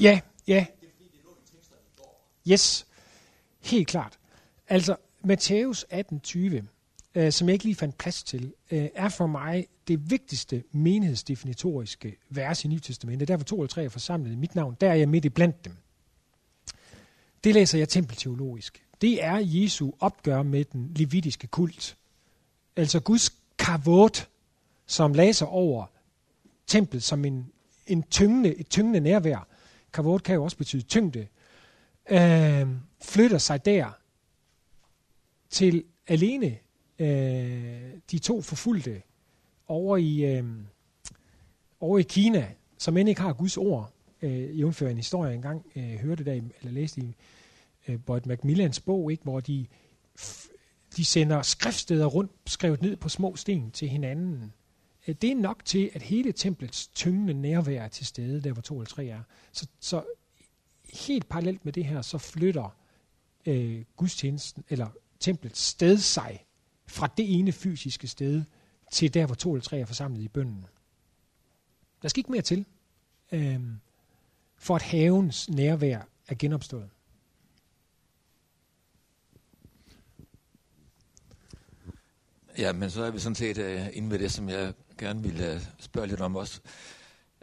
Ja, ja. Yes, helt klart. Altså, Matthæus 18:20, øh, som jeg ikke lige fandt plads til, øh, er for mig det vigtigste menighedsdefinitoriske vers i Nye Testamentet. Der var to eller tre er forsamlet i mit navn, der er jeg midt i blandt dem. Det læser jeg tempelteologisk. Det er Jesu opgør med den levitiske kult. Altså Guds kavot, som læser over templet som en, en tyngende, et tyngende nærvær. Kavot kan jo også betyde tyngde. Øh, flytter sig der til alene øh, de to forfulgte over i, øh, over i Kina, som end ikke har Guds ord, øh, jævnfører en historie engang, øh, hørte der, eller læste i øh, Boyd Macmillans bog, ikke, hvor de, de sender skriftsteder rundt, skrevet ned på små sten til hinanden. Øh, det er nok til, at hele templets tyngende nærvær er til stede, der hvor 2 eller 3 er. Så, så helt parallelt med det her, så flytter øh, gudstjenesten, eller templets sted sig fra det ene fysiske sted til der, hvor to eller tre er forsamlet i bønden. Der skal ikke mere til, øh, for at havens nærvær er genopstået. Ja, men så er vi sådan set uh, inde ved det, som jeg gerne ville øh, spørge lidt om også.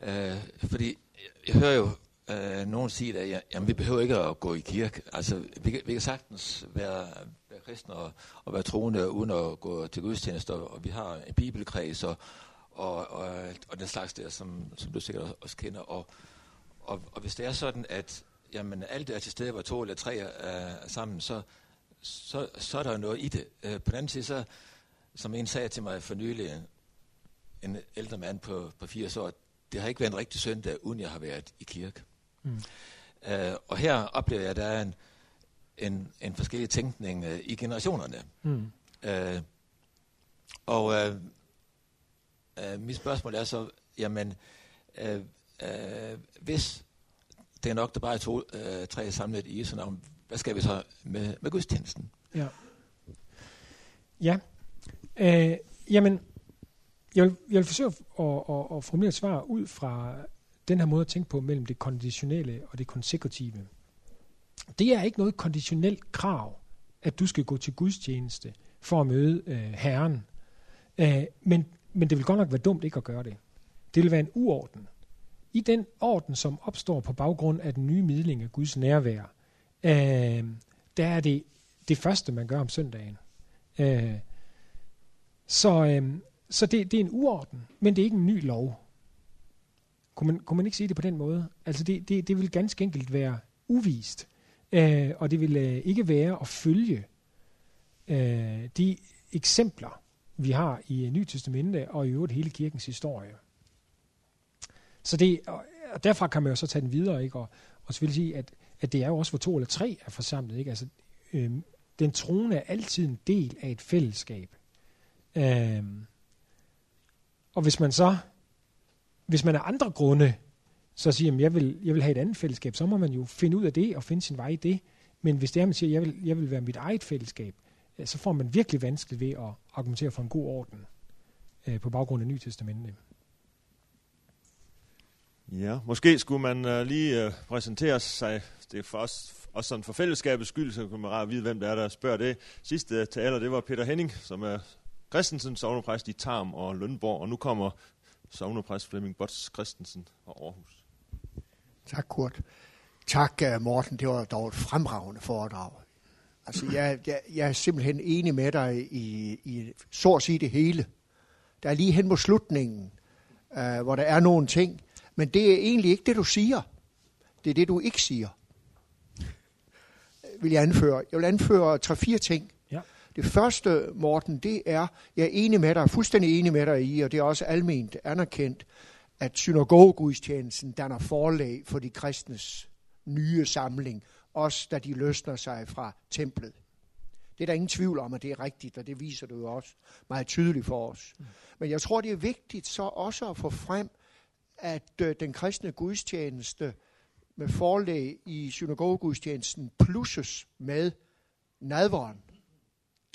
Øh, fordi jeg hører jo øh, nogen sige, at jamen, vi behøver ikke at gå i kirke. Altså, vi, vi kan sagtens være, være kristne og, og være troende uden at gå til gudstjenester, og vi har en bibelkreds og, og, og, og den slags der, som, som du sikkert også kender. Og, og, og hvis det er sådan, at jamen, alt er til stede, hvor to eller tre er, er sammen, så, så, så er der noget i det. Øh, på den anden side, så som en sagde til mig for nylig, en ældre mand på, på 80 år, det har ikke været en rigtig søndag, uden jeg har været i kirke. Mm. Uh, og her oplever jeg, at der er en, en, en forskellig tænkning uh, i generationerne. Mm. Uh, og uh, uh, mit spørgsmål er så, jamen, uh, uh, hvis det er nok, der bare er to, uh, tre samlet i Jesu navn, hvad skal vi så med, med gudstjenesten? Ja. Ja, Øh, jamen, jeg vil, jeg vil forsøge at, at, at, at formulere et svar ud fra den her måde at tænke på mellem det konditionelle og det konsekutive. Det er ikke noget konditionelt krav, at du skal gå til gudstjeneste for at møde øh, Herren. Øh, men, men det vil godt nok være dumt ikke at gøre det. Det vil være en uorden. I den orden, som opstår på baggrund af den nye midling af Guds nærvær, øh, der er det det første, man gør om søndagen. Øh, så, øh, så det, det er en uorden, men det er ikke en ny lov. Kunne man, kunne man ikke sige det på den måde? Altså det, det, det vil ganske enkelt være uvist, øh, og det vil øh, ikke være at følge øh, de eksempler, vi har i øh, Nye Testamente og i øvrigt hele kirkens historie. Så det, og derfra kan man jo så tage den videre, ikke? Og, og selvfølgelig sige, at, at det er jo også, hvor to eller tre er forsamlet. Ikke? Altså, øh, den troende er altid en del af et fællesskab. Øh, og hvis man så, hvis man af andre grunde, så siger, at jeg vil, jeg vil have et andet fællesskab, så må man jo finde ud af det og finde sin vej i det. Men hvis det er, man siger, at jeg vil, jeg vil være mit eget fællesskab, så får man virkelig vanskeligt ved at argumentere for en god orden øh, på baggrund af Nytestamentet. Ja, måske skulle man øh, lige øh, præsentere sig. Det er for os, også sådan for fællesskabets skyld, så kan man rart vide, hvem der er, der spørger det. Sidste taler, det var Peter Henning, som er Christensen, sovnepræst i Tarm og Lønborg, og nu kommer sovnepræst Flemming Bots Christensen fra Aarhus. Tak, Kurt. Tak, uh, Morten. Det var dog et fremragende foredrag. Altså, jeg, jeg, jeg er simpelthen enig med dig i, i så at sige det hele. Der er lige hen mod slutningen, øh, hvor der er nogle ting, men det er egentlig ikke det, du siger. Det er det, du ikke siger. Vil jeg anføre. Jeg vil anføre tre-fire ting. Det første, Morten, det er, jeg er enig med dig, fuldstændig enig med dig i, og det er også alment anerkendt, at synagogegudstjenesten danner forlag for de kristnes nye samling, også da de løsner sig fra templet. Det er der ingen tvivl om, at det er rigtigt, og det viser du jo også meget tydeligt for os. Mm. Men jeg tror, det er vigtigt så også at få frem, at øh, den kristne gudstjeneste med forlag i synagogegudstjenesten plusses med nadveren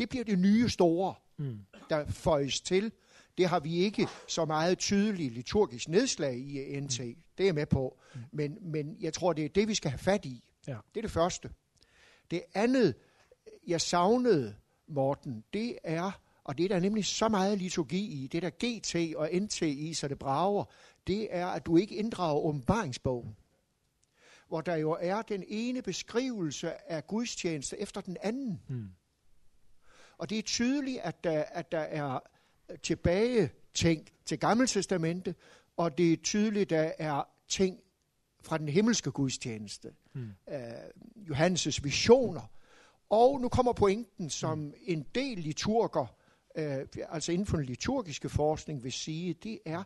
det bliver det nye store, mm. der føjes til. Det har vi ikke så meget tydeligt liturgisk nedslag i NT. Det er jeg med på. Men, men jeg tror, det er det, vi skal have fat i. Ja. Det er det første. Det andet, jeg savnede, Morten, det er, og det er der nemlig så meget liturgi i, det der GT og NT i, så det brager, det er, at du ikke inddrager åbenbaringsbogen hvor der jo er den ene beskrivelse af gudstjeneste efter den anden. Mm. Og det er tydeligt, at der, at der er tilbage ting til Gamle Testamente, og det er tydeligt, at der er ting fra den himmelske gudstjeneste. Mm. Uh, Johannes' visioner. Og nu kommer pointen, som mm. en del liturger, uh, altså inden for den liturgiske forskning, vil sige, det er,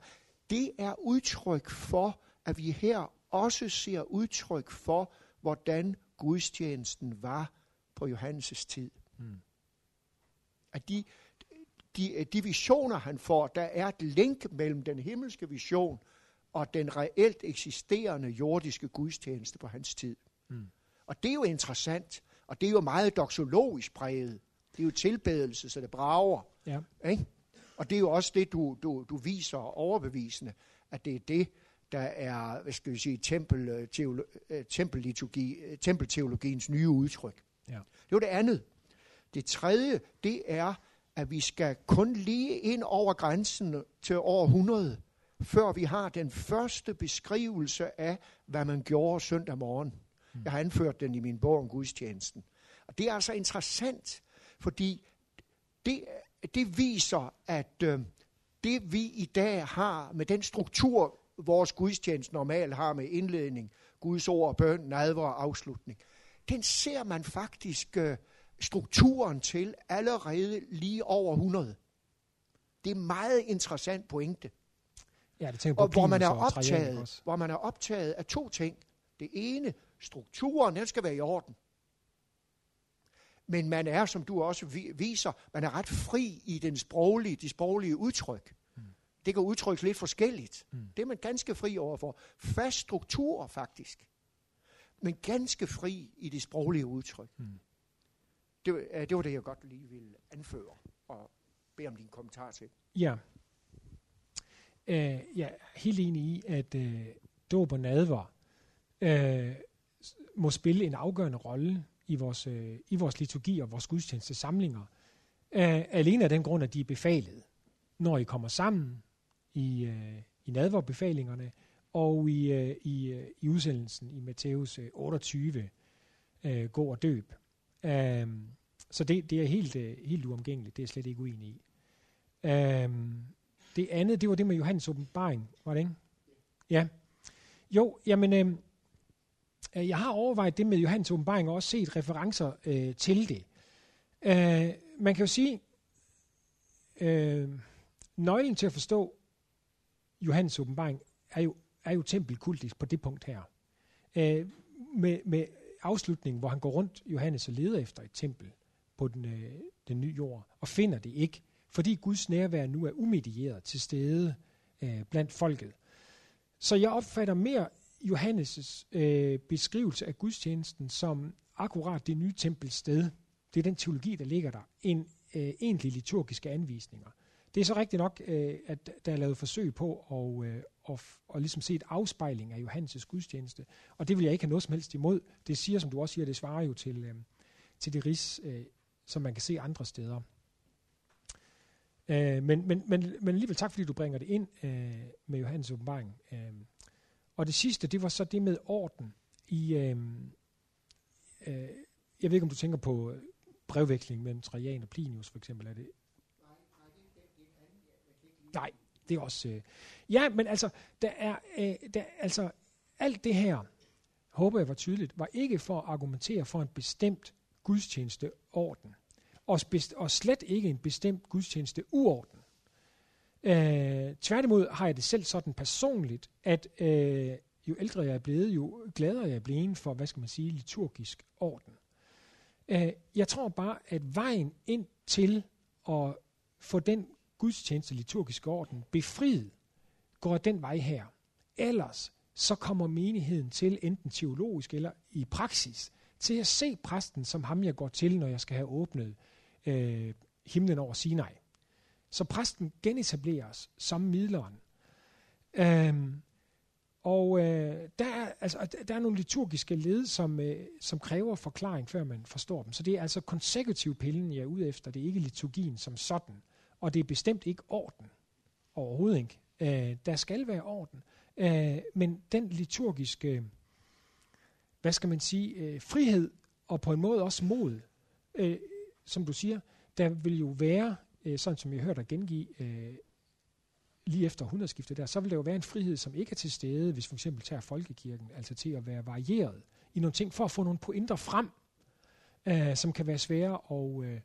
det er udtryk for, at vi her også ser udtryk for, hvordan gudstjenesten var på Johannes' tid. Mm. At de, de, de visioner, han får, der er et link mellem den himmelske vision og den reelt eksisterende jordiske gudstjeneste på hans tid. Mm. Og det er jo interessant, og det er jo meget doxologisk præget. Det er jo tilbedelse, så det brager. Ja. Ikke? Og det er jo også det, du, du, du viser overbevisende, at det er det, der er, hvad skal vi sige, tempel, øh, teolo, øh, tempelliturgi, øh, tempelteologiens nye udtryk. Ja. Det var det andet. Det tredje, det er, at vi skal kun lige ind over grænsen til år 100, før vi har den første beskrivelse af, hvad man gjorde søndag morgen. Jeg har anført den i min bog om gudstjenesten. Og det er altså interessant, fordi det, det viser, at øh, det vi i dag har med den struktur, vores gudstjeneste normalt har med indledning, Guds ord, bøn, nadver og afslutning, den ser man faktisk øh, strukturen til allerede lige over 100. Det er meget interessant pointe. Ja, det tænker på og hvor man er optaget, hvor man er optaget af to ting. Det ene, strukturen, den skal være i orden. Men man er, som du også viser, man er ret fri i den sproglige, de sproglige udtryk. Det kan udtrykkes lidt forskelligt. Mm. Det er man ganske fri overfor. Fast struktur faktisk. Men ganske fri i det sproglige udtryk. Mm. Det, øh, det var det, jeg godt lige ville anføre og bede om din kommentar til. Ja. Øh, jeg er helt enig i, at øh, dåb og nadver øh, må spille en afgørende rolle i vores, øh, i vores liturgi og vores gudstjeneste samlinger. Øh, alene af den grund, at de er befalet. Når I kommer sammen, i, øh, i nadverbefalingerne og i, øh, i, øh, i udsendelsen i Matthæus øh, 28, øh, gå og døb. Øhm, så det, det er helt, øh, helt uomgængeligt, det er jeg slet ikke uenig i. Øhm, det andet, det var det med Johannes åbenbaring, var det ikke? Ja. Jo, jamen, øhm, øh, jeg har overvejet det med Johannes åbenbaring og også set referencer øh, til det. Øh, man kan jo sige, øh, nøglen til at forstå Johannes åbenbaring er jo, er jo tempelkultisk på det punkt her. Øh, med, med afslutningen, hvor han går rundt, Johannes, og leder efter et tempel på den, øh, den nye jord, og finder det ikke, fordi Guds nærvær nu er umedieret til stede øh, blandt folket. Så jeg opfatter mere Johannes' øh, beskrivelse af gudstjenesten som akkurat det nye tempels sted. Det er den teologi, der ligger der, end øh, egentlig liturgiske anvisninger. Det er så rigtigt nok, øh, at der er lavet forsøg på at, øh, at, at ligesom se et afspejling af Johannes' gudstjeneste. Og det vil jeg ikke have noget som helst imod. Det siger, som du også siger, det svarer jo til, øh, til det ris, øh, som man kan se andre steder. Øh, men, men, men, men alligevel tak, fordi du bringer det ind øh, med Johannes åbenbaring. Øh, og det sidste, det var så det med orden i... Øh, øh, jeg ved ikke, om du tænker på brevveksling mellem Trajan og Plinius, for eksempel. Er det, Nej, det er også... Øh, ja, men altså, der er, øh, der, altså, alt det her, håber jeg var tydeligt, var ikke for at argumentere for en bestemt gudstjenesteorden. Og, og slet ikke en bestemt gudstjenesteuorden. Øh, tværtimod har jeg det selv sådan personligt, at øh, jo ældre jeg er blevet, jo gladere jeg er blevet for, hvad skal man sige, liturgisk orden. Øh, jeg tror bare, at vejen ind til at få den gudstjeneste liturgiske orden befriet, går den vej her. Ellers så kommer menigheden til, enten teologisk eller i praksis, til at se præsten som ham, jeg går til, når jeg skal have åbnet øh, himlen over Sinai. Så præsten genetableres som midleren. Øhm, og øh, der, er, altså, der er nogle liturgiske led, som, øh, som kræver forklaring, før man forstår dem. Så det er altså konsekutiv pillen, jeg er ude efter. Det er ikke liturgien som sådan. Og det er bestemt ikke orden. Overhovedet ikke. Øh, der skal være orden. Øh, men den liturgiske, hvad skal man sige, øh, frihed og på en måde også mod, øh, som du siger, der vil jo være, øh, sådan som jeg hørte dig gengive, øh, lige efter århundredeskiftet der, så vil der jo være en frihed, som ikke er til stede, hvis for eksempel tager folkekirken, altså til at være varieret i nogle ting, for at få nogle pointer frem, øh, som kan være svære at, øh,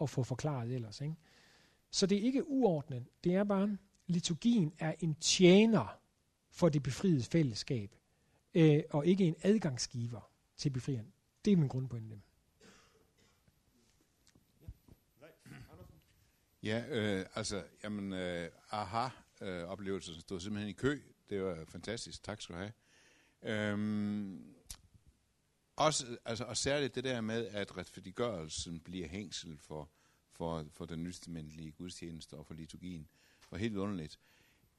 at få forklaret ellers. Ikke? Så det er ikke uordnet, det er bare, liturgien er en tjener for det befriede fællesskab, øh, og ikke en adgangsgiver til befrieren. Det er min grundpointe. Ja, øh, altså, jamen, øh, aha-oplevelsen øh, stod simpelthen i kø. Det var fantastisk. Tak skal du have. Øhm, også, altså, og særligt det der med, at retfærdiggørelsen bliver hængsel for, for, for den nystemændelige gudstjeneste og for liturgien, var helt underligt.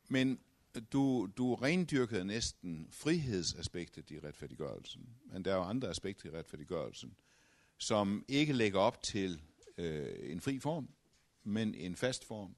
Men du, du rendyrkede næsten frihedsaspektet i retfærdiggørelsen, men der er jo andre aspekter i retfærdiggørelsen, som ikke lægger op til øh, en fri form, men en fast form.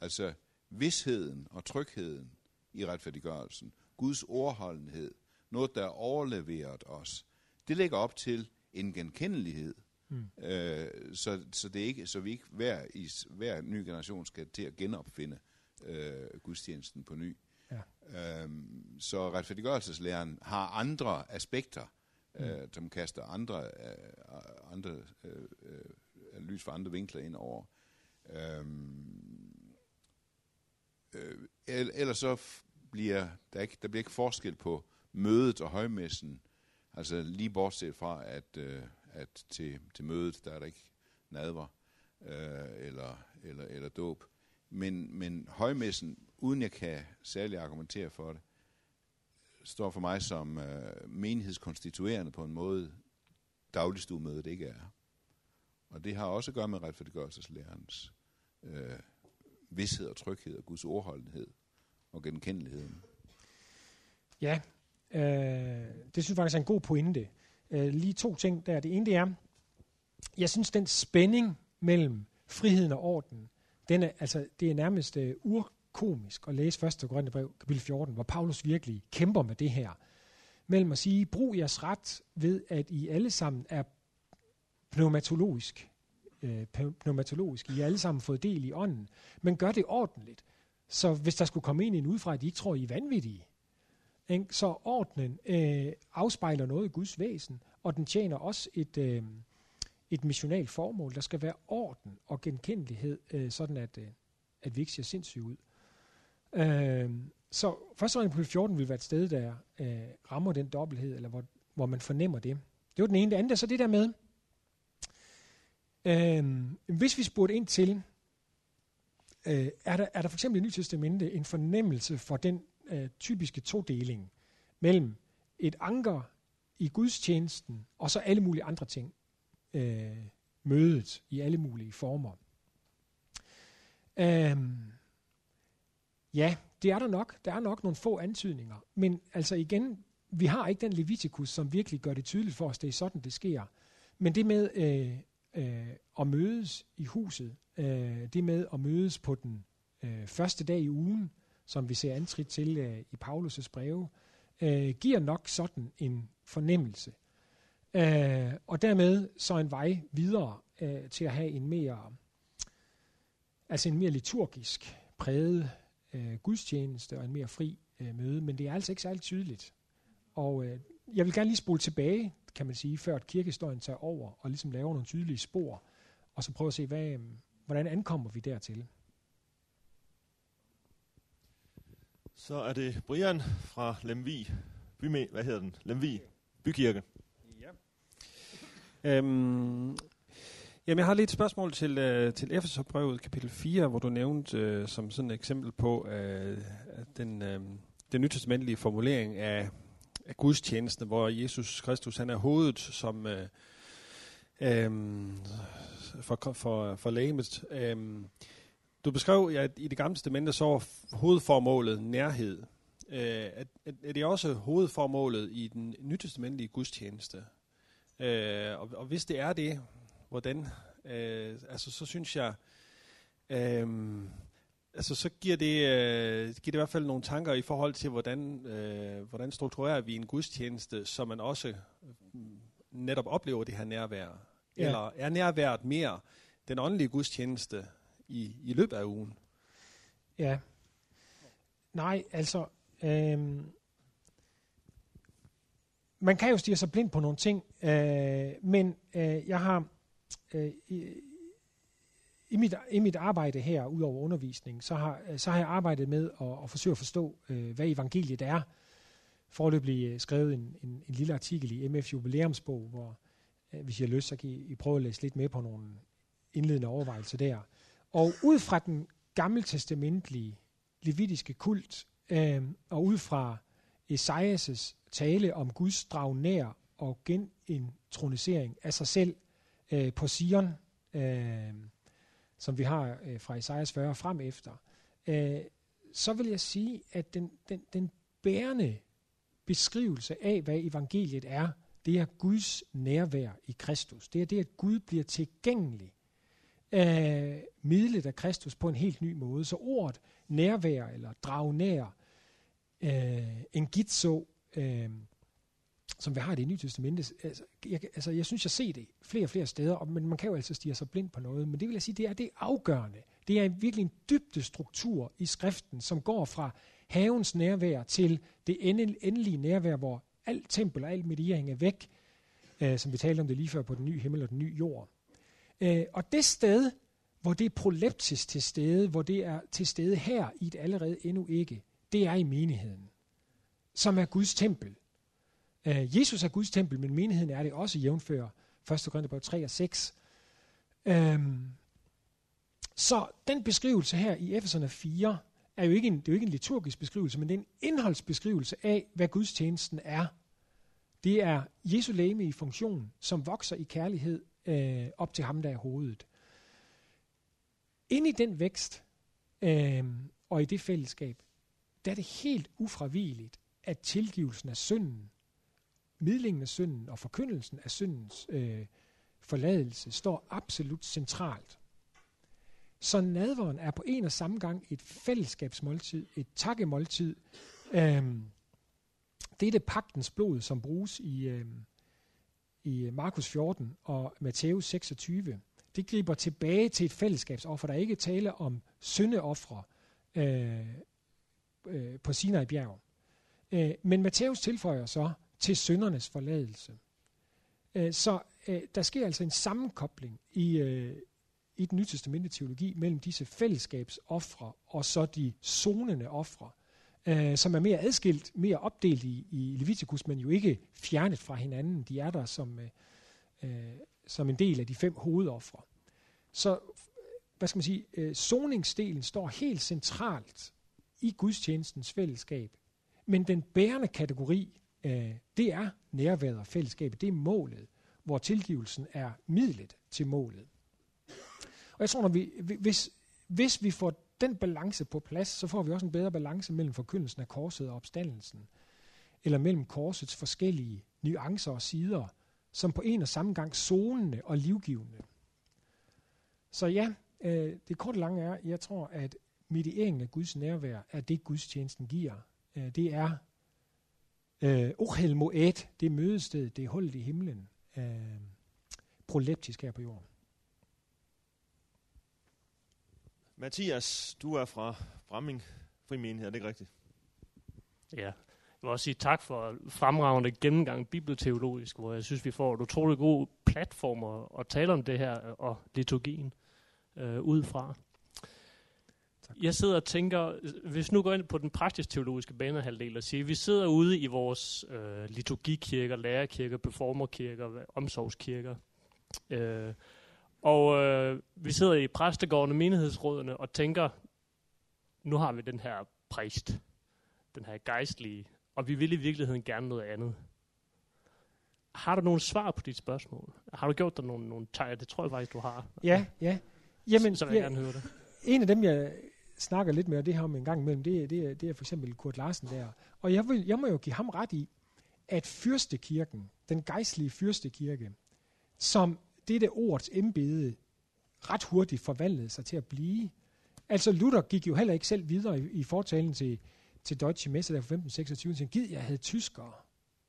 Altså vidsheden og trygheden i retfærdiggørelsen, Guds ordholdenhed, noget, der er overleveret os, det lægger op til en genkendelighed. Mm. Øh, så, så, det er ikke, så vi ikke hver, i, hver ny generation skal til at genopfinde øh, gudstjenesten på ny. Ja. Øhm, så retfærdiggørelseslæren har andre aspekter, mm. øh, som kaster andre, øh, andre øh, øh, lys for andre vinkler ind over. Øhm, øh, ellers så bliver der ikke, der bliver ikke forskel på mødet og højmessen, altså lige bortset fra, at, øh, at til, til mødet, der er der ikke nadver øh, eller, eller, eller dåb. Men, men højmessen, uden jeg kan særligt argumentere for det, står for mig som øh, menighedskonstituerende på en måde, dagligstuemødet ikke er. Og det har også at gøre med retfærdiggørelseslærens øh, vidshed og tryghed og Guds ordholdenhed og genkendeligheden. Ja, øh, det synes jeg faktisk er en god pointe. Øh, lige to ting der. Det ene det er, jeg synes den spænding mellem friheden og orden, den er, altså, det er nærmest øh, urkomisk at læse 1. Korintherbrev, kapitel 14, hvor Paulus virkelig kæmper med det her. Mellem at sige, brug jeres ret ved, at I alle sammen er pneumatologisk. Øh, pneumatologisk. I har alle sammen fået del i ånden. Men gør det ordentligt. Så hvis der skulle komme ind en udefra, at I ikke tror, I er vanvittige, ikke? så ordnen øh, afspejler noget i Guds væsen, og den tjener også et, øh, et missionalt formål. Der skal være orden og genkendelighed, øh, sådan at, øh, at vi ikke ser sindssyge ud. Øh, så første på 14 vil være et sted, der øh, rammer den dobbelthed, eller hvor, hvor man fornemmer det. Det var den ene. Det andet er så det der med, øh, hvis vi spurgte ind til, øh, er, der, er der for eksempel i Nyt Testamente en fornemmelse for den øh, typiske todeling mellem et anker i gudstjenesten og så alle mulige andre ting øh, mødet i alle mulige former. Øhm, ja, det er der nok. Der er nok nogle få antydninger. Men altså igen, vi har ikke den Leviticus, som virkelig gør det tydeligt for os, det er sådan, det sker. Men det med øh, øh, at mødes i huset, øh, det med at mødes på den øh, første dag i ugen, som vi ser antrit til øh, i Paulus' breve, øh, giver nok sådan en fornemmelse. Øh, og dermed så en vej videre øh, til at have en mere, altså en mere liturgisk præget øh, gudstjeneste og en mere fri øh, møde, men det er altså ikke særlig tydeligt. Og øh, jeg vil gerne lige spole tilbage, kan man sige, før at kirkehistorien tager over og ligesom laver nogle tydelige spor, og så prøve at se, hvad, øh, hvordan ankommer vi dertil. Så er det Brian fra Lemvi. Byme, hvad hedder den? Lemvi Bykirke. Ja. Øhm, jamen, jeg har lige et spørgsmål til, øh, til Efeserbrevet kapitel 4, hvor du nævnte øh, som sådan et eksempel på øh, den, øh, den nytestamentlige formulering af, af gudstjenesten, hvor Jesus Kristus han er hovedet som øh, øh, for, for, for lægemet. Øh, du beskrev, at i det gamle testamente så var hovedformålet nærhed. Øh, er, er det også hovedformålet i den nytestamentlige gudstjeneste? Øh, og, og hvis det er det, hvordan? Øh, altså, så synes jeg, øh, altså, så giver det, øh, giver det i hvert fald nogle tanker i forhold til, hvordan, øh, hvordan strukturerer vi en gudstjeneste, så man også øh, netop oplever det her nærvær. Ja. Eller er nærværet mere den åndelige gudstjeneste i, i løbet af ugen? Ja. Nej, altså... Øhm, man kan jo stige sig blind på nogle ting, øh, men øh, jeg har øh, i, i, mit, i mit arbejde her, ud over undervisning, så har, så har jeg arbejdet med at, at forsøge at forstå, øh, hvad evangeliet er. Forløbig øh, skrevet en, en, en lille artikel i MF Jubilæumsbog, hvor øh, hvis I har lyst, så kan I, I prøve at læse lidt med på nogle indledende overvejelser der. Og ud fra den gammeltestamentlige levitiske kult, øh, og ud fra Esajas' tale om Guds drag nær og genintronisering af sig selv øh, på Sion, øh, som vi har øh, fra Esajas 40 frem efter, øh, så vil jeg sige, at den, den, den bærende beskrivelse af, hvad evangeliet er, det er Guds nærvær i Kristus. Det er det, at Gud bliver tilgængelig øh, midlet af Kristus på en helt ny måde. Så ordet nærvær eller drag nær, øh, en gitso, øh, som vi har i det nye testamente, altså jeg, altså jeg synes, jeg ser det flere og flere steder, og, men man kan jo altså stige sig blind på noget, men det vil jeg sige, det er det afgørende. Det er virkelig en dybde struktur i skriften, som går fra havens nærvær til det endelige nærvær, hvor alt tempel og alt mediering er væk, øh, som vi talte om det lige før på den nye himmel og den nye jord. Øh, og det sted, hvor det er proleptisk til stede, hvor det er til stede her i et allerede endnu ikke, det er i menigheden, som er Guds tempel. Øh, Jesus er Guds tempel, men menigheden er det også jævnfører 1. Korinther 3 og 6. Øhm, så den beskrivelse her i Efeserne 4 er jo ikke en, det er jo ikke en liturgisk beskrivelse, men det er en indholdsbeskrivelse af, hvad gudstjenesten er. Det er Jesu læme i funktion, som vokser i kærlighed øh, op til ham, der er hovedet. Ind i den vækst øh, og i det fællesskab, der er det helt ufravigeligt, at tilgivelsen af synden, midlingen af synden og forkyndelsen af syndens øh, forladelse står absolut centralt. Så nadveren er på en og samme gang et fællesskabsmåltid, et takkemåltid. Øh, det er det pagtens blod, som bruges i, øh, i øh, Markus 14 og Matthæus 26, det griber tilbage til et fællesskabsoffer, der ikke tale om syndeoffre øh, øh, på Sinai bjerg. Øh, men Matthæus tilføjer så til syndernes forladelse. Øh, så øh, der sker altså en sammenkobling i, øh, i den nye testamente teologi mellem disse fællesskabsoffre og så de zonende ofre, øh, som er mere adskilt, mere opdelt i, i Leviticus, men jo ikke fjernet fra hinanden. De er der som, øh, øh som en del af de fem hovedoffre. Så hvad skal man sige, øh, zoningsdelen står helt centralt i gudstjenestens fællesskab. Men den bærende kategori, øh, det er nærværet og fællesskabet. Det er målet, hvor tilgivelsen er midlet til målet. Og jeg tror, når vi, hvis, hvis vi får den balance på plads, så får vi også en bedre balance mellem forkyndelsen af korset og opstandelsen, eller mellem korsets forskellige nuancer og sider, som på en og samme gang zonende og livgivende. Så ja, øh, det korte lange er, jeg tror, at medieringen af Guds nærvær er det, Guds tjenesten giver. Øh, det er øh, Ohel Moed, det mødested, det er hullet i himlen, øh, proleptisk her på jorden. Mathias, du er fra Bramming Frimenighed, er det ikke rigtigt? Ja, jeg vil også sige tak for fremragende gennemgang bibelteologisk, hvor jeg synes, vi får et utroligt god platform at, at tale om det her og liturgien øh, ud fra. Tak. Jeg sidder og tænker, hvis nu går ind på den praktisk teologiske banehalvdel og siger, vi sidder ude i vores øh, liturgikirker, lærerkirker, performerkirker, omsorgskirker, øh, og øh, vi sidder i præstegårdene, menighedsrådene og tænker, nu har vi den her præst, den her gejstlige, og vi vil i virkeligheden gerne noget andet. Har du nogle svar på dit spørgsmål? Har du gjort dig nogle, nogle tegn? Det tror jeg faktisk, du har. Ja, ja. Jamen, så, vil jeg ja, gerne høre det. en af dem, jeg snakker lidt med det her om en gang imellem, det er, det det er for eksempel Kurt Larsen der. Og jeg, vil, jeg må jo give ham ret i, at fyrstekirken, den gejstlige fyrstekirke, som det der ordets embede ret hurtigt forvandlede sig til at blive. Altså Luther gik jo heller ikke selv videre i, i fortalen til, til Deutsche Messe der for 1526, så gid jeg havde tyskere,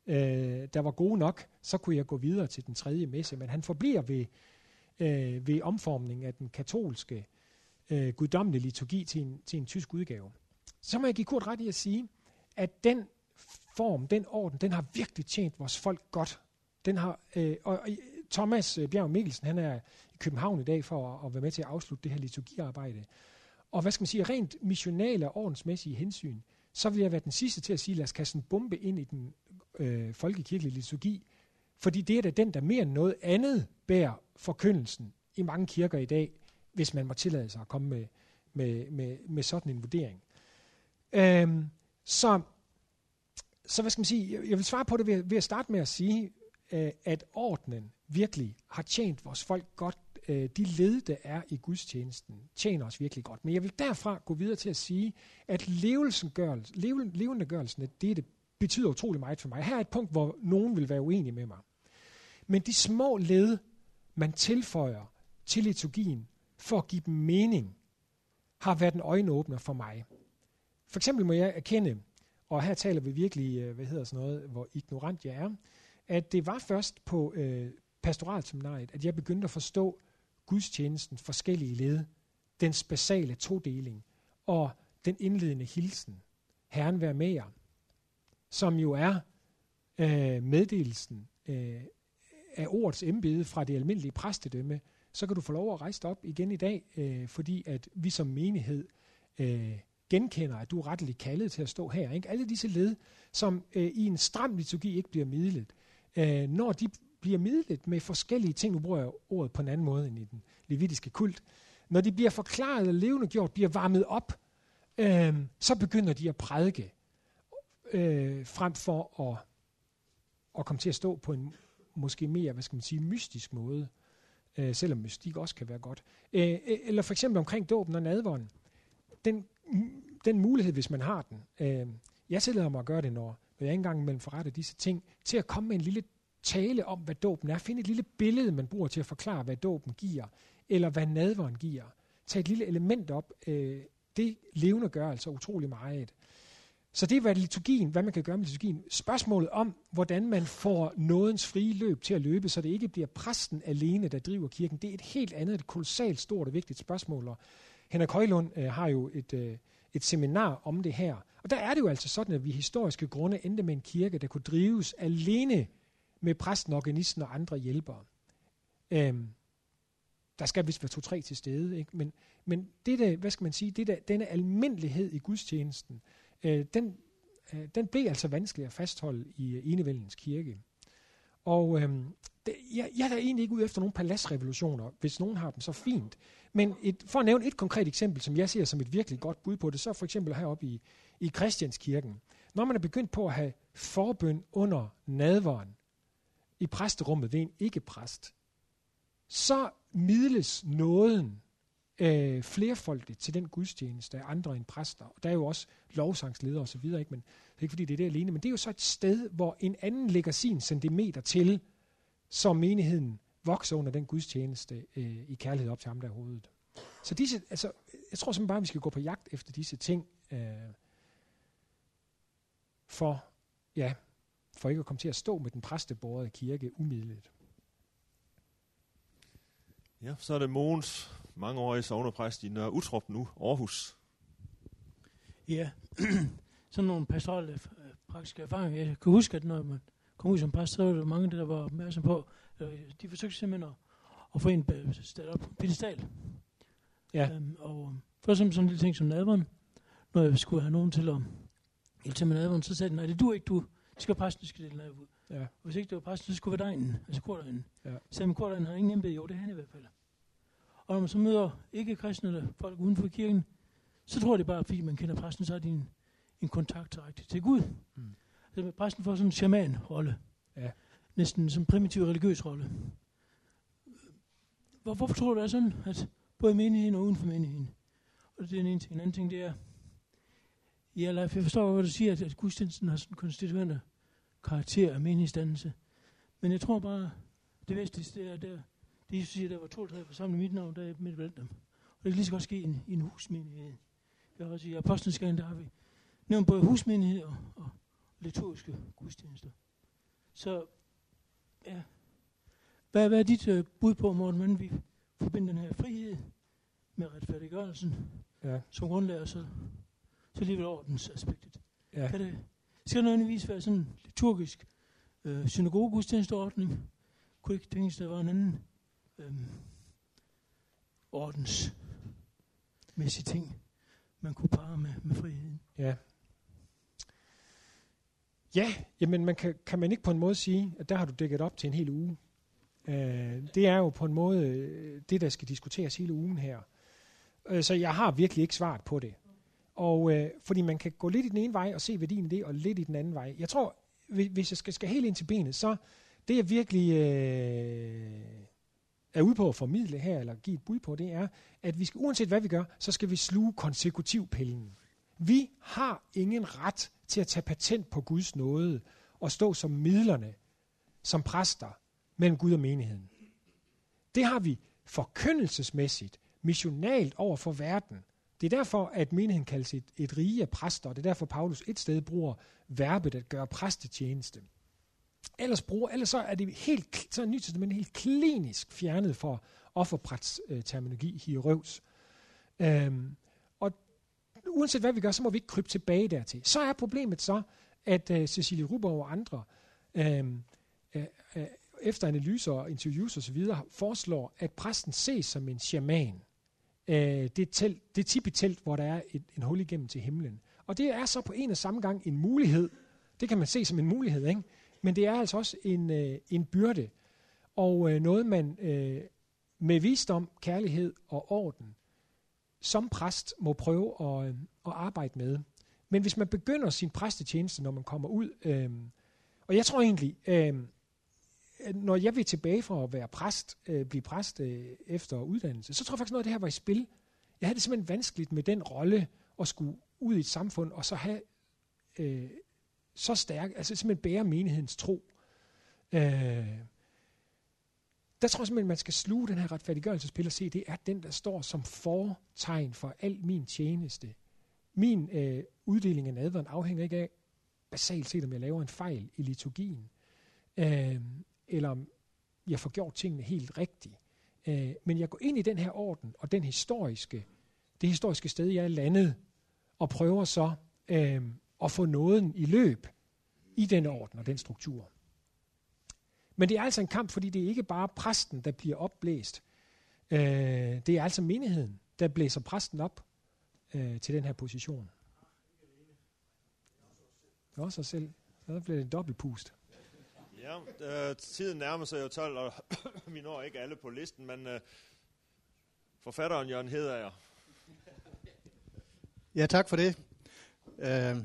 øh, der var gode nok, så kunne jeg gå videre til den tredje messe, men han forbliver ved, øh, ved omformning af den katolske øh, guddommelige liturgi til en, til en tysk udgave. Så må jeg give kort ret i at sige, at den form, den orden, den har virkelig tjent vores folk godt. Den har, øh, og, og Thomas øh, Bjerg Mikkelsen, han er i København i dag for at, at være med til at afslutte det her liturgiarbejde. Og hvad skal man sige, rent missionale og ordensmæssige hensyn, så vil jeg være den sidste til at sige, lad os kaste en bombe ind i den øh, folkekirkelige liturgi, fordi det er da den, der mere end noget andet bærer forkyndelsen i mange kirker i dag, hvis man må tillade sig at komme med, med, med, med sådan en vurdering. Øhm, så, så hvad skal man sige, jeg vil svare på det ved, ved at starte med at sige, øh, at ordenen virkelig har tjent vores folk godt. Øh, de led, der er i gudstjenesten, tjener os virkelig godt. Men jeg vil derfra gå videre til at sige, at levendegørelsen af det, det betyder utrolig meget for mig. Her er et punkt, hvor nogen vil være uenige med mig. Men de små led, man tilføjer til liturgien, for at give dem mening, har været en øjenåbner for mig. For eksempel må jeg erkende, og her taler vi virkelig, øh, hvad hedder sådan noget, hvor ignorant jeg er, at det var først på øh, pastoralseminariet, at jeg begyndte at forstå gudstjenestens forskellige led, dens basale todeling og den indledende hilsen, Herren vær med jer, som jo er øh, meddelelsen øh, af ordets embede fra det almindelige præstedømme, så kan du få lov at rejse dig op igen i dag, øh, fordi at vi som menighed øh, genkender, at du er retteligt kaldet til at stå her. Ikke? Alle disse led, som øh, i en stram liturgi ikke bliver midlet, øh, når de bliver midlet med forskellige ting, nu bruger jeg ordet på en anden måde end i den levitiske kult, når de bliver forklaret og levende gjort, bliver varmet op, øh, så begynder de at prædike, øh, frem for at, at komme til at stå på en måske mere, hvad skal man sige, mystisk måde øh, selvom mystik også kan være godt. Øh, øh eller for eksempel omkring dåben og nadvånden. Den, den mulighed, hvis man har den. Øh, jeg tillader mig at gøre det, når, når jeg engang mellem forretter disse ting, til at komme med en lille tale om, hvad dåben er. Find et lille billede, man bruger til at forklare, hvad dåben giver, eller hvad nadveren giver. Tag et lille element op. Øh, det levende gør altså utrolig meget. Så det er, hvad liturgien, hvad man kan gøre med liturgien. Spørgsmålet om, hvordan man får nådens frie løb til at løbe, så det ikke bliver præsten alene, der driver kirken, det er et helt andet, et kolossalt stort og vigtigt spørgsmål. Og Henrik Højlund øh, har jo et, øh, et seminar om det her. Og der er det jo altså sådan, at vi historiske grunde endte med en kirke, der kunne drives alene med præsten, organisten og andre hjælpere. Øhm, der skal vist være to-tre til stede, ikke? Men, men det der, hvad skal man sige, det der, denne almindelighed i gudstjenesten, øh, den, øh, den blev altså vanskelig at fastholde i øh, Enevældens kirke. Og øh, det, jeg, jeg er egentlig ikke ude efter nogle paladsrevolutioner, hvis nogen har dem så fint. Men et, for at nævne et konkret eksempel, som jeg ser som et virkelig godt bud på det, så for eksempel heroppe i, i Christianskirken. Når man er begyndt på at have forbøn under nadveren i præsterummet ved en ikke-præst, så midles nåden øh, flerfoldigt til den gudstjeneste af andre end præster. Og der er jo også lovsangsledere osv., ikke? men det er ikke fordi det er det alene, men det er jo så et sted, hvor en anden lægger sin centimeter til, så menigheden vokser under den gudstjeneste øh, i kærlighed op til ham, der er hovedet. Så disse, altså, jeg tror simpelthen bare, at vi skal gå på jagt efter disse ting, øh, for, ja, for ikke at komme til at stå med den præsteborede kirke umiddeligt. Ja, så er det Mogens mangeårig sovnepræst i Nørre Utrup nu, Aarhus. Ja, sådan nogle pastorale øh, praktiske erfaringer. Jeg kan huske, at når man kom ud som præst, så var der mange, der var opmærksom på, øh, de forsøgte simpelthen at, at få en sted op på pedestal. Ja. Øhm, og for eksempel sådan en lille ting som nadveren, når jeg skulle have nogen til at hjælpe til med nadveren, så sagde de, nej, det du ikke, du. Det skal præsten, du skal dele ud. Ja. Hvis ikke det var præsten, så skulle det være dejen, altså kordejen. Ja. Selvom kordejen har ingen embede, jo, det er han i hvert fald. Og når man så møder ikke-kristne eller folk uden for kirken, så tror de bare, fordi man kender præsten, så er de en, en kontakt direkte til Gud. Mm. Altså, præsten får sådan en shaman-rolle. Ja. Næsten som primitiv religiøs rolle. Hvor, hvorfor tror du, det er sådan, at både menigheden og uden for menigheden, Og det er en ting. En anden ting, det er, ja, Leif, jeg forstår, hvad du siger, at, at gudstjenesten har sådan en konstituerende karakter af menighedsdannelse. Men jeg tror bare, det væsentligste det er, der, det Jesus siger, der var to tre forsamlet mit navn, der er midt blandt dem. Og det kan lige så godt ske i en, i en husmenighed. Jeg har også i Apostlenskaren, der har vi nævnt både husmenighed og, og liturgiske gudstjenester. Så, ja. Hvad, hvad er dit uh, bud på, Morten, hvordan vi forbinder den her frihed med retfærdiggørelsen Ja. som grundlag, og så, så alligevel ordensaspektet? Ja. Kan det, skal det nødvendigvis være sådan en liturgisk øh, synagogegudstjenesteordning? Kunne ikke tænkes, der var en anden øh, ordensmæssig ting, man kunne parre med, med friheden? Ja. Ja, jamen man kan, kan man ikke på en måde sige, at der har du dækket op til en hel uge. Uh, det er jo på en måde øh, det, der skal diskuteres hele ugen her. Uh, så jeg har virkelig ikke svaret på det. Og øh, fordi man kan gå lidt i den ene vej og se værdien i det, og lidt i den anden vej. Jeg tror, hvis jeg skal, skal helt ind til benet, så det jeg virkelig øh, er ude på at formidle her, eller give et bud på, det er, at vi skal, uanset hvad vi gør, så skal vi sluge konsekutivpillen. Vi har ingen ret til at tage patent på Guds nåde og stå som midlerne, som præster mellem Gud og menigheden. Det har vi forkyndelsesmæssigt, missionalt over for verden. Det er derfor, at menigheden kaldes et, et rige af præster, og det er derfor, Paulus et sted bruger verbet at gøre præstetjeneste. Ellers, bruger, ellers så er det helt, så er Nyt Testament helt klinisk fjernet for offerprætsterminologi, hierøvs. Øhm, uanset hvad vi gør, så må vi ikke krybe tilbage dertil. Så er problemet så, at øh, Cecilie Ruber og andre, øhm, øh, øh, efter analyser og interviews osv., foreslår, at præsten ses som en shaman. Uh, det, telt, det tippetelt, hvor der er et, en hul igennem til himlen. Og det er så på en og samme gang en mulighed. Det kan man se som en mulighed, ikke? Men det er altså også en, øh, en byrde. Og øh, noget, man øh, med visdom, kærlighed og orden som præst må prøve at, øh, at arbejde med. Men hvis man begynder sin præstetjeneste, når man kommer ud, øh, og jeg tror egentlig, øh, når jeg vil tilbage fra at være præst, øh, blive præst øh, efter uddannelse, så tror jeg faktisk noget af det her var i spil. Jeg havde det simpelthen vanskeligt med den rolle at skulle ud i et samfund, og så have øh, så stærk, altså simpelthen bære menighedens tro. Øh, der tror jeg simpelthen, man skal sluge den her retfærdiggørelsespil og se, det er den, der står som fortegn for al min tjeneste. Min øh, uddeling af nadveren afhænger ikke af, basalt set, om jeg laver en fejl i liturgien, øh, eller om jeg får gjort tingene helt rigtigt. Øh, men jeg går ind i den her orden, og den historiske, det historiske sted, jeg er landet, og prøver så øh, at få nåden i løb i den orden og den struktur. Men det er altså en kamp, fordi det er ikke bare præsten, der bliver opblæst. Øh, det er altså menigheden, der blæser præsten op øh, til den her position. Det er også os selv. Så bliver det en dobbeltpust. Ja, øh, tiden nærmer sig jo 12, og vi når ikke alle på listen, men øh, forfatteren Jørgen Hedager. Ja, tak for det. Øh,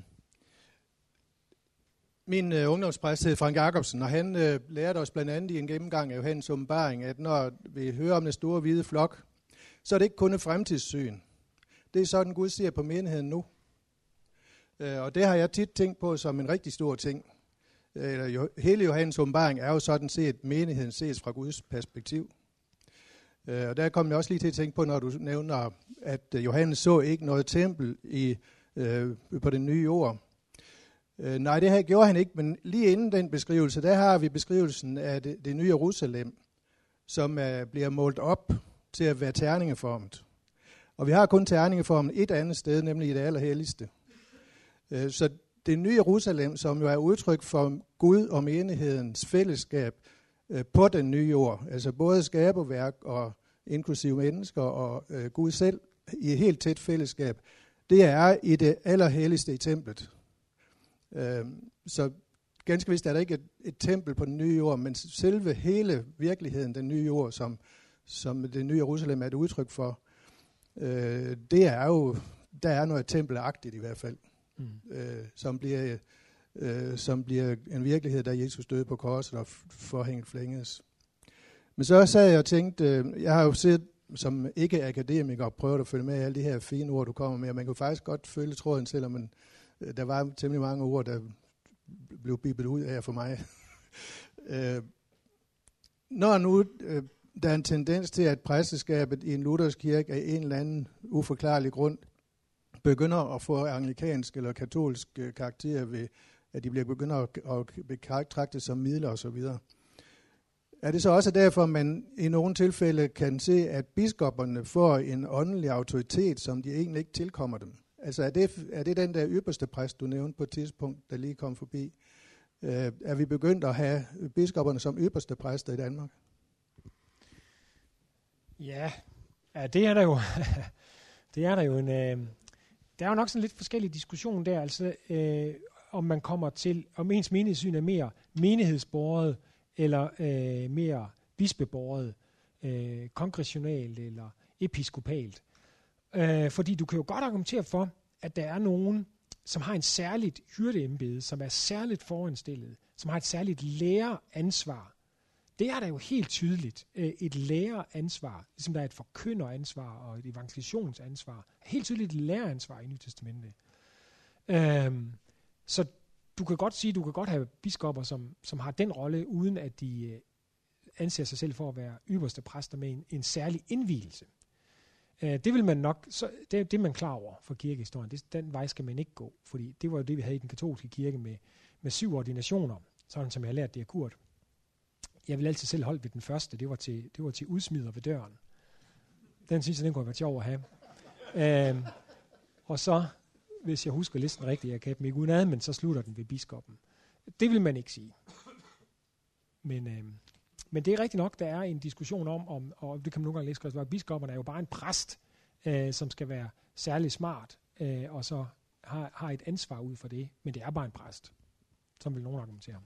min øh, ungdomspræst hed Frank Jacobsen, og han øh, lærte os blandt andet i en gennemgang af Johannes åbenbaring, at når vi hører om den store hvide flok, så er det ikke kun et fremtidssyn. Det er sådan, Gud ser på menigheden nu. Øh, og det har jeg tit tænkt på som en rigtig stor ting eller jo, hele Johannes åbenbaring er jo sådan set, menigheden ses fra Guds perspektiv. Øh, og der kom jeg også lige til at tænke på, når du nævner, at øh, Johannes så ikke noget tempel i, øh, på den nye jord. Øh, nej, det her gjorde han ikke, men lige inden den beskrivelse, der har vi beskrivelsen af det, det nye Jerusalem, som øh, bliver målt op til at være terningeformet. Og vi har kun terningeformen et andet sted, nemlig i det allerhelligste. Øh, så det nye Jerusalem, som jo er udtryk for Gud og menighedens fællesskab øh, på den nye jord, altså både skaberværk og inklusive mennesker og øh, Gud selv i et helt tæt fællesskab, det er i det allerhelligste i templet. Øh, så ganske vist er der ikke et, et tempel på den nye jord, men selve hele virkeligheden, den nye jord, som, som det nye Jerusalem er et udtryk for, øh, det er jo, der er noget tempelagtigt i hvert fald, mm. øh, som, bliver, øh, som bliver en virkelighed, der Jesus døde på korset og forhænget flænges. Men så sad jeg og tænkte, øh, jeg har jo set som ikke-akademiker akademiker prøvet at følge med i alle de her fine ord, du kommer med. Man kan faktisk godt følge tråden, selvom man, øh, der var temmelig mange ord, der blev biblet ud af for mig. øh, når nu øh, der er en tendens til, at præsteskabet i en luthersk kirke af en eller anden uforklarlig grund begynder at få anglikansk eller katolsk øh, karakter ved, at de bliver begynder at, betragte som midler osv. Er det så også derfor, at man i nogle tilfælde kan se, at biskopperne får en åndelig autoritet, som de egentlig ikke tilkommer dem? Altså er det, er det den der ypperste præst, du nævnte på et tidspunkt, der lige kom forbi? Øh, er vi begyndt at have biskopperne som ypperste præster i Danmark? Ja, ja det er der jo, det er der jo en, øh, der er jo nok sådan lidt forskellig diskussion der, altså øh, om man kommer til, om ens menighedssyn er mere menighedsborget, eller øh, mere bispebåret, øh, kongressionalt eller episkopalt. Øh, fordi du kan jo godt argumentere for, at der er nogen, som har en særligt hyrdeembede, som er særligt foranstillet, som har et særligt læreransvar. Det er der jo helt tydeligt. Øh, et læreransvar, ligesom der er et forkynderansvar og et evangelisationsansvar. Helt tydeligt et læreransvar i Nye Testamentet. Øhm, så du kan godt sige, du kan godt have biskopper, som, som har den rolle, uden at de øh, anser sig selv for at være ypperste præster med en, en særlig indvielse. Øh, det vil man nok, så, det, det er man klar over for kirkehistorien. Det, den vej skal man ikke gå, fordi det var jo det, vi havde i den katolske kirke med, med syv ordinationer, sådan som jeg har lært det af Kurt. Jeg vil altid selv holde ved den første, det var til, det var til udsmider ved døren. Den synes jeg, den kunne være sjov at have. Øhm, og så hvis jeg husker listen rigtigt, jeg kan dem ikke udenad, men så slutter den ved biskoppen. Det vil man ikke sige. Men, øhm, men det er rigtigt nok, der er en diskussion om, om og det kan man nogle gange læse, at biskopperne er jo bare en præst, øh, som skal være særlig smart, øh, og så har, har et ansvar ud for det, men det er bare en præst, som vil nogen argumentere.